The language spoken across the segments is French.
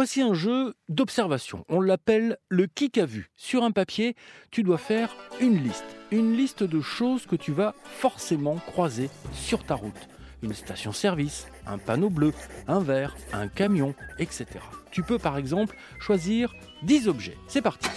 Voici un jeu d'observation. On l'appelle le qui a vu. Sur un papier, tu dois faire une liste. Une liste de choses que tu vas forcément croiser sur ta route. Une station-service, un panneau bleu, un verre, un camion, etc. Tu peux par exemple choisir 10 objets. C'est parti.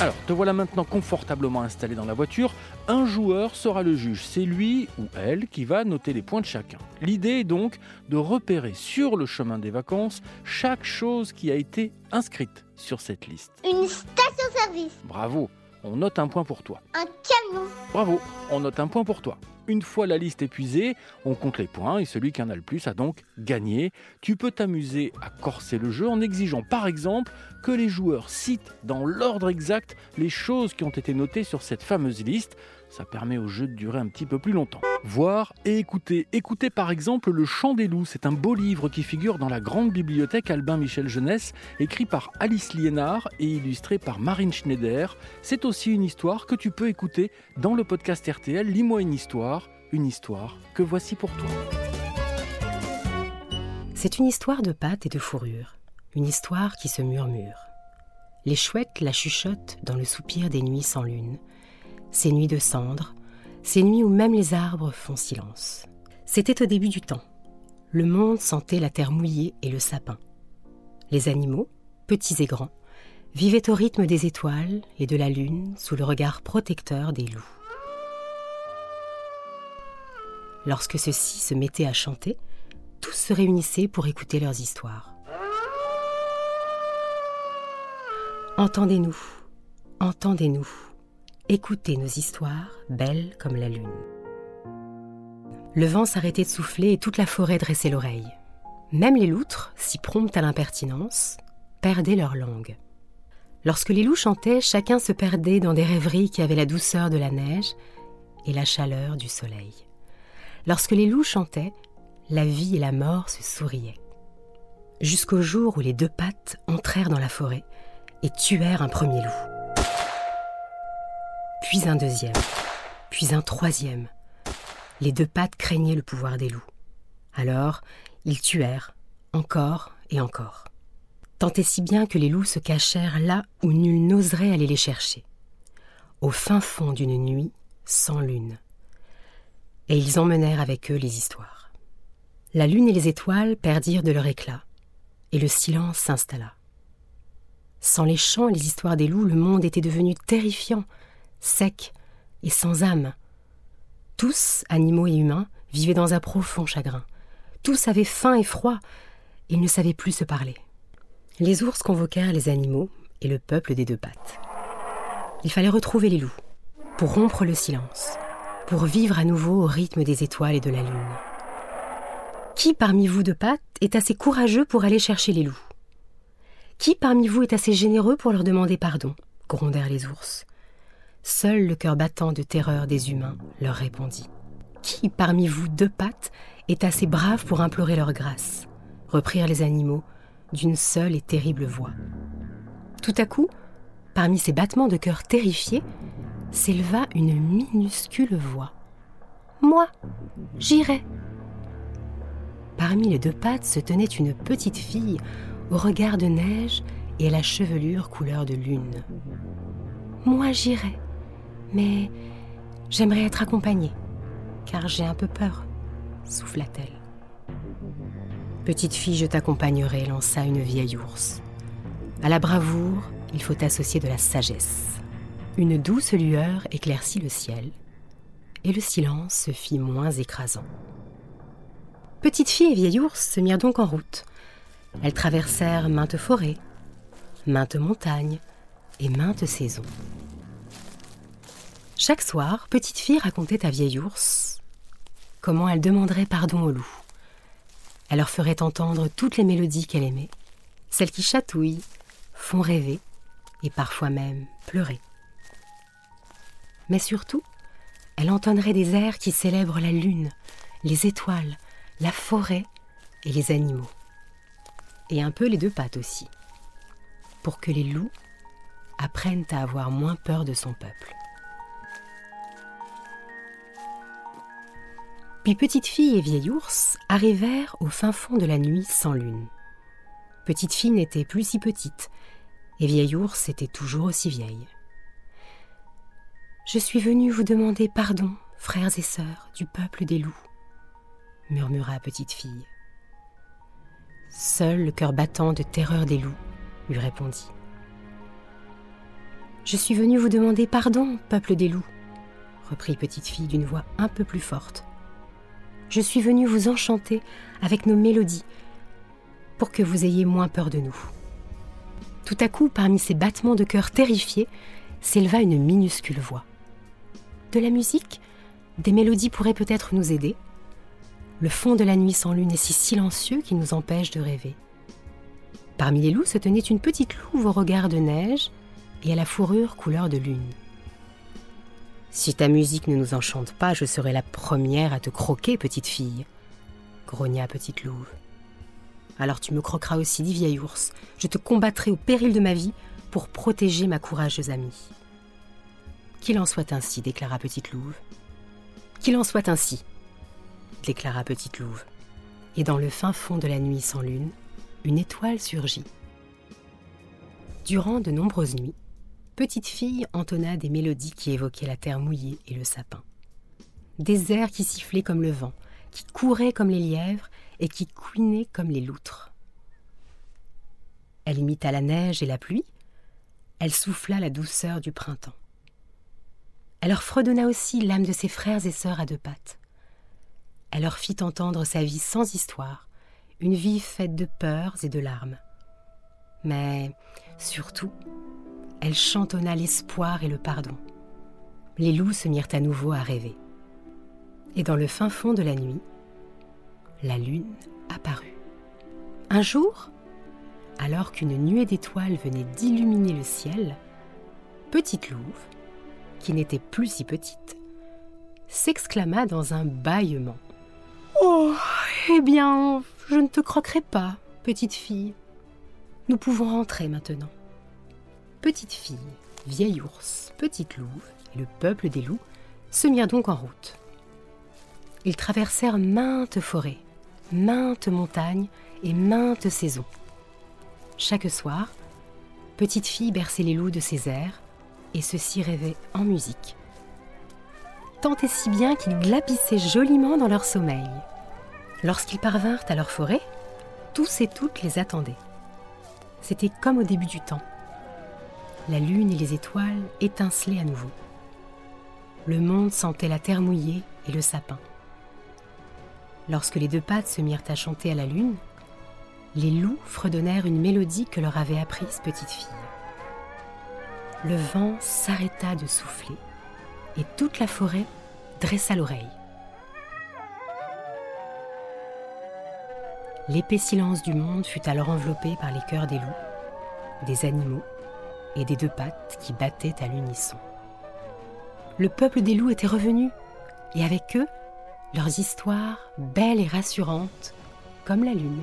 Alors, te voilà maintenant confortablement installé dans la voiture. Un joueur sera le juge. C'est lui ou elle qui va noter les points de chacun. L'idée est donc de repérer sur le chemin des vacances chaque chose qui a été inscrite sur cette liste. Une station-service. Bravo, on note un point pour toi. Un camion. Bravo, on note un point pour toi. Une fois la liste épuisée, on compte les points et celui qui en a le plus a donc gagné. Tu peux t'amuser à corser le jeu en exigeant par exemple que les joueurs citent dans l'ordre exact les choses qui ont été notées sur cette fameuse liste. Ça permet au jeu de durer un petit peu plus longtemps. Voir et écouter. Écoutez par exemple Le Chant des loups. C'est un beau livre qui figure dans la grande bibliothèque Albin Michel Jeunesse, écrit par Alice Liénard et illustré par Marine Schneider. C'est aussi une histoire que tu peux écouter dans le podcast RTL Lis-moi une histoire. Une histoire que voici pour toi. C'est une histoire de pâte et de fourrure. Une histoire qui se murmure. Les chouettes la chuchotent dans le soupir des nuits sans lune ces nuits de cendres, ces nuits où même les arbres font silence. C'était au début du temps. Le monde sentait la terre mouillée et le sapin. Les animaux, petits et grands, vivaient au rythme des étoiles et de la lune sous le regard protecteur des loups. Lorsque ceux-ci se mettaient à chanter, tous se réunissaient pour écouter leurs histoires. Entendez-nous, entendez-nous, Écoutez nos histoires, belles comme la lune. Le vent s'arrêtait de souffler et toute la forêt dressait l'oreille. Même les loutres, si promptes à l'impertinence, perdaient leur langue. Lorsque les loups chantaient, chacun se perdait dans des rêveries qui avaient la douceur de la neige et la chaleur du soleil. Lorsque les loups chantaient, la vie et la mort se souriaient. Jusqu'au jour où les deux pattes entrèrent dans la forêt et tuèrent un premier loup puis un deuxième, puis un troisième. Les deux pattes craignaient le pouvoir des loups. Alors, ils tuèrent, encore et encore. Tant et si bien que les loups se cachèrent là où nul n'oserait aller les chercher, au fin fond d'une nuit sans lune. Et ils emmenèrent avec eux les histoires. La lune et les étoiles perdirent de leur éclat, et le silence s'installa. Sans les chants et les histoires des loups, le monde était devenu terrifiant, sec et sans âme. Tous, animaux et humains, vivaient dans un profond chagrin. Tous avaient faim et froid. Ils ne savaient plus se parler. Les ours convoquèrent les animaux et le peuple des deux pattes. Il fallait retrouver les loups, pour rompre le silence, pour vivre à nouveau au rythme des étoiles et de la lune. Qui parmi vous deux pattes est assez courageux pour aller chercher les loups? Qui parmi vous est assez généreux pour leur demander pardon? grondèrent les ours. Seul le cœur battant de terreur des humains leur répondit. Qui parmi vous deux pattes est assez brave pour implorer leur grâce? Reprirent les animaux d'une seule et terrible voix. Tout à coup, parmi ces battements de cœur terrifiés, s'éleva une minuscule voix. Moi, j'irai. Parmi les deux pattes se tenait une petite fille au regard de neige et à la chevelure couleur de lune. Moi, j'irai mais j'aimerais être accompagnée, car j'ai un peu peur, souffla-t-elle. Petite fille, je t'accompagnerai, lança une vieille ours. À la bravoure, il faut associer de la sagesse. Une douce lueur éclaircit le ciel, et le silence se fit moins écrasant. Petite fille et vieille ours se mirent donc en route. Elles traversèrent maintes forêts, maintes montagnes et maintes saisons. Chaque soir, petite fille racontait à vieille ours comment elle demanderait pardon aux loups. Elle leur ferait entendre toutes les mélodies qu'elle aimait, celles qui chatouillent, font rêver et parfois même pleurer. Mais surtout, elle entonnerait des airs qui célèbrent la lune, les étoiles, la forêt et les animaux. Et un peu les deux pattes aussi, pour que les loups apprennent à avoir moins peur de son peuple. Puis petite fille et vieil ours arrivèrent au fin fond de la nuit sans lune. Petite fille n'était plus si petite, et vieille ours était toujours aussi vieille. Je suis venue vous demander pardon, frères et sœurs du peuple des loups, murmura petite fille. Seul le cœur battant de terreur des loups lui répondit. Je suis venue vous demander pardon, peuple des loups, reprit petite fille d'une voix un peu plus forte. Je suis venue vous enchanter avec nos mélodies pour que vous ayez moins peur de nous. Tout à coup, parmi ces battements de cœur terrifiés, s'éleva une minuscule voix. De la musique Des mélodies pourraient peut-être nous aider. Le fond de la nuit sans lune est si silencieux qu'il nous empêche de rêver. Parmi les loups se tenait une petite louve au regard de neige et à la fourrure couleur de lune. Si ta musique ne nous enchante pas, je serai la première à te croquer, petite fille, grogna petite louve. Alors tu me croqueras aussi, dit vieil ours. Je te combattrai au péril de ma vie pour protéger ma courageuse amie. Qu'il en soit ainsi, déclara petite louve. Qu'il en soit ainsi, déclara petite louve. Et dans le fin fond de la nuit sans lune, une étoile surgit. Durant de nombreuses nuits, petite fille entonna des mélodies qui évoquaient la terre mouillée et le sapin. Des airs qui sifflaient comme le vent, qui couraient comme les lièvres et qui couinaient comme les loutres. Elle imita la neige et la pluie, elle souffla la douceur du printemps. Elle leur fredonna aussi l'âme de ses frères et sœurs à deux pattes. Elle leur fit entendre sa vie sans histoire, une vie faite de peurs et de larmes. Mais surtout, elle chantonna l'espoir et le pardon. Les loups se mirent à nouveau à rêver. Et dans le fin fond de la nuit, la lune apparut. Un jour, alors qu'une nuée d'étoiles venait d'illuminer le ciel, Petite Louve, qui n'était plus si petite, s'exclama dans un bâillement. Oh, eh bien, je ne te croquerai pas, petite fille. Nous pouvons rentrer maintenant. Petite fille, vieil ours, petite louve et le peuple des loups se mirent donc en route. Ils traversèrent maintes forêts, maintes montagnes et maintes saisons. Chaque soir, petite fille berçait les loups de ses airs et ceux-ci rêvaient en musique. Tant et si bien qu'ils glapissaient joliment dans leur sommeil. Lorsqu'ils parvinrent à leur forêt, tous et toutes les attendaient. C'était comme au début du temps la lune et les étoiles étincelaient à nouveau. Le monde sentait la terre mouillée et le sapin. Lorsque les deux pattes se mirent à chanter à la lune, les loups fredonnèrent une mélodie que leur avait apprise petite fille. Le vent s'arrêta de souffler et toute la forêt dressa l'oreille. L'épais silence du monde fut alors enveloppé par les cœurs des loups, des animaux et des deux pattes qui battaient à l'unisson. Le peuple des loups était revenu, et avec eux, leurs histoires belles et rassurantes, comme la lune.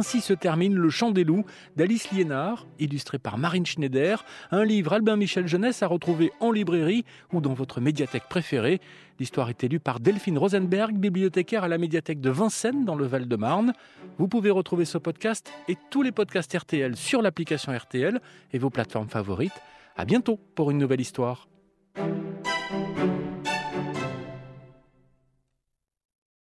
Ainsi se termine Le Chant des loups d'Alice Liénard, illustré par Marine Schneider, un livre Albin Michel Jeunesse à retrouver en librairie ou dans votre médiathèque préférée. L'histoire est élue par Delphine Rosenberg, bibliothécaire à la médiathèque de Vincennes dans le Val-de-Marne. Vous pouvez retrouver ce podcast et tous les podcasts RTL sur l'application RTL et vos plateformes favorites. À bientôt pour une nouvelle histoire.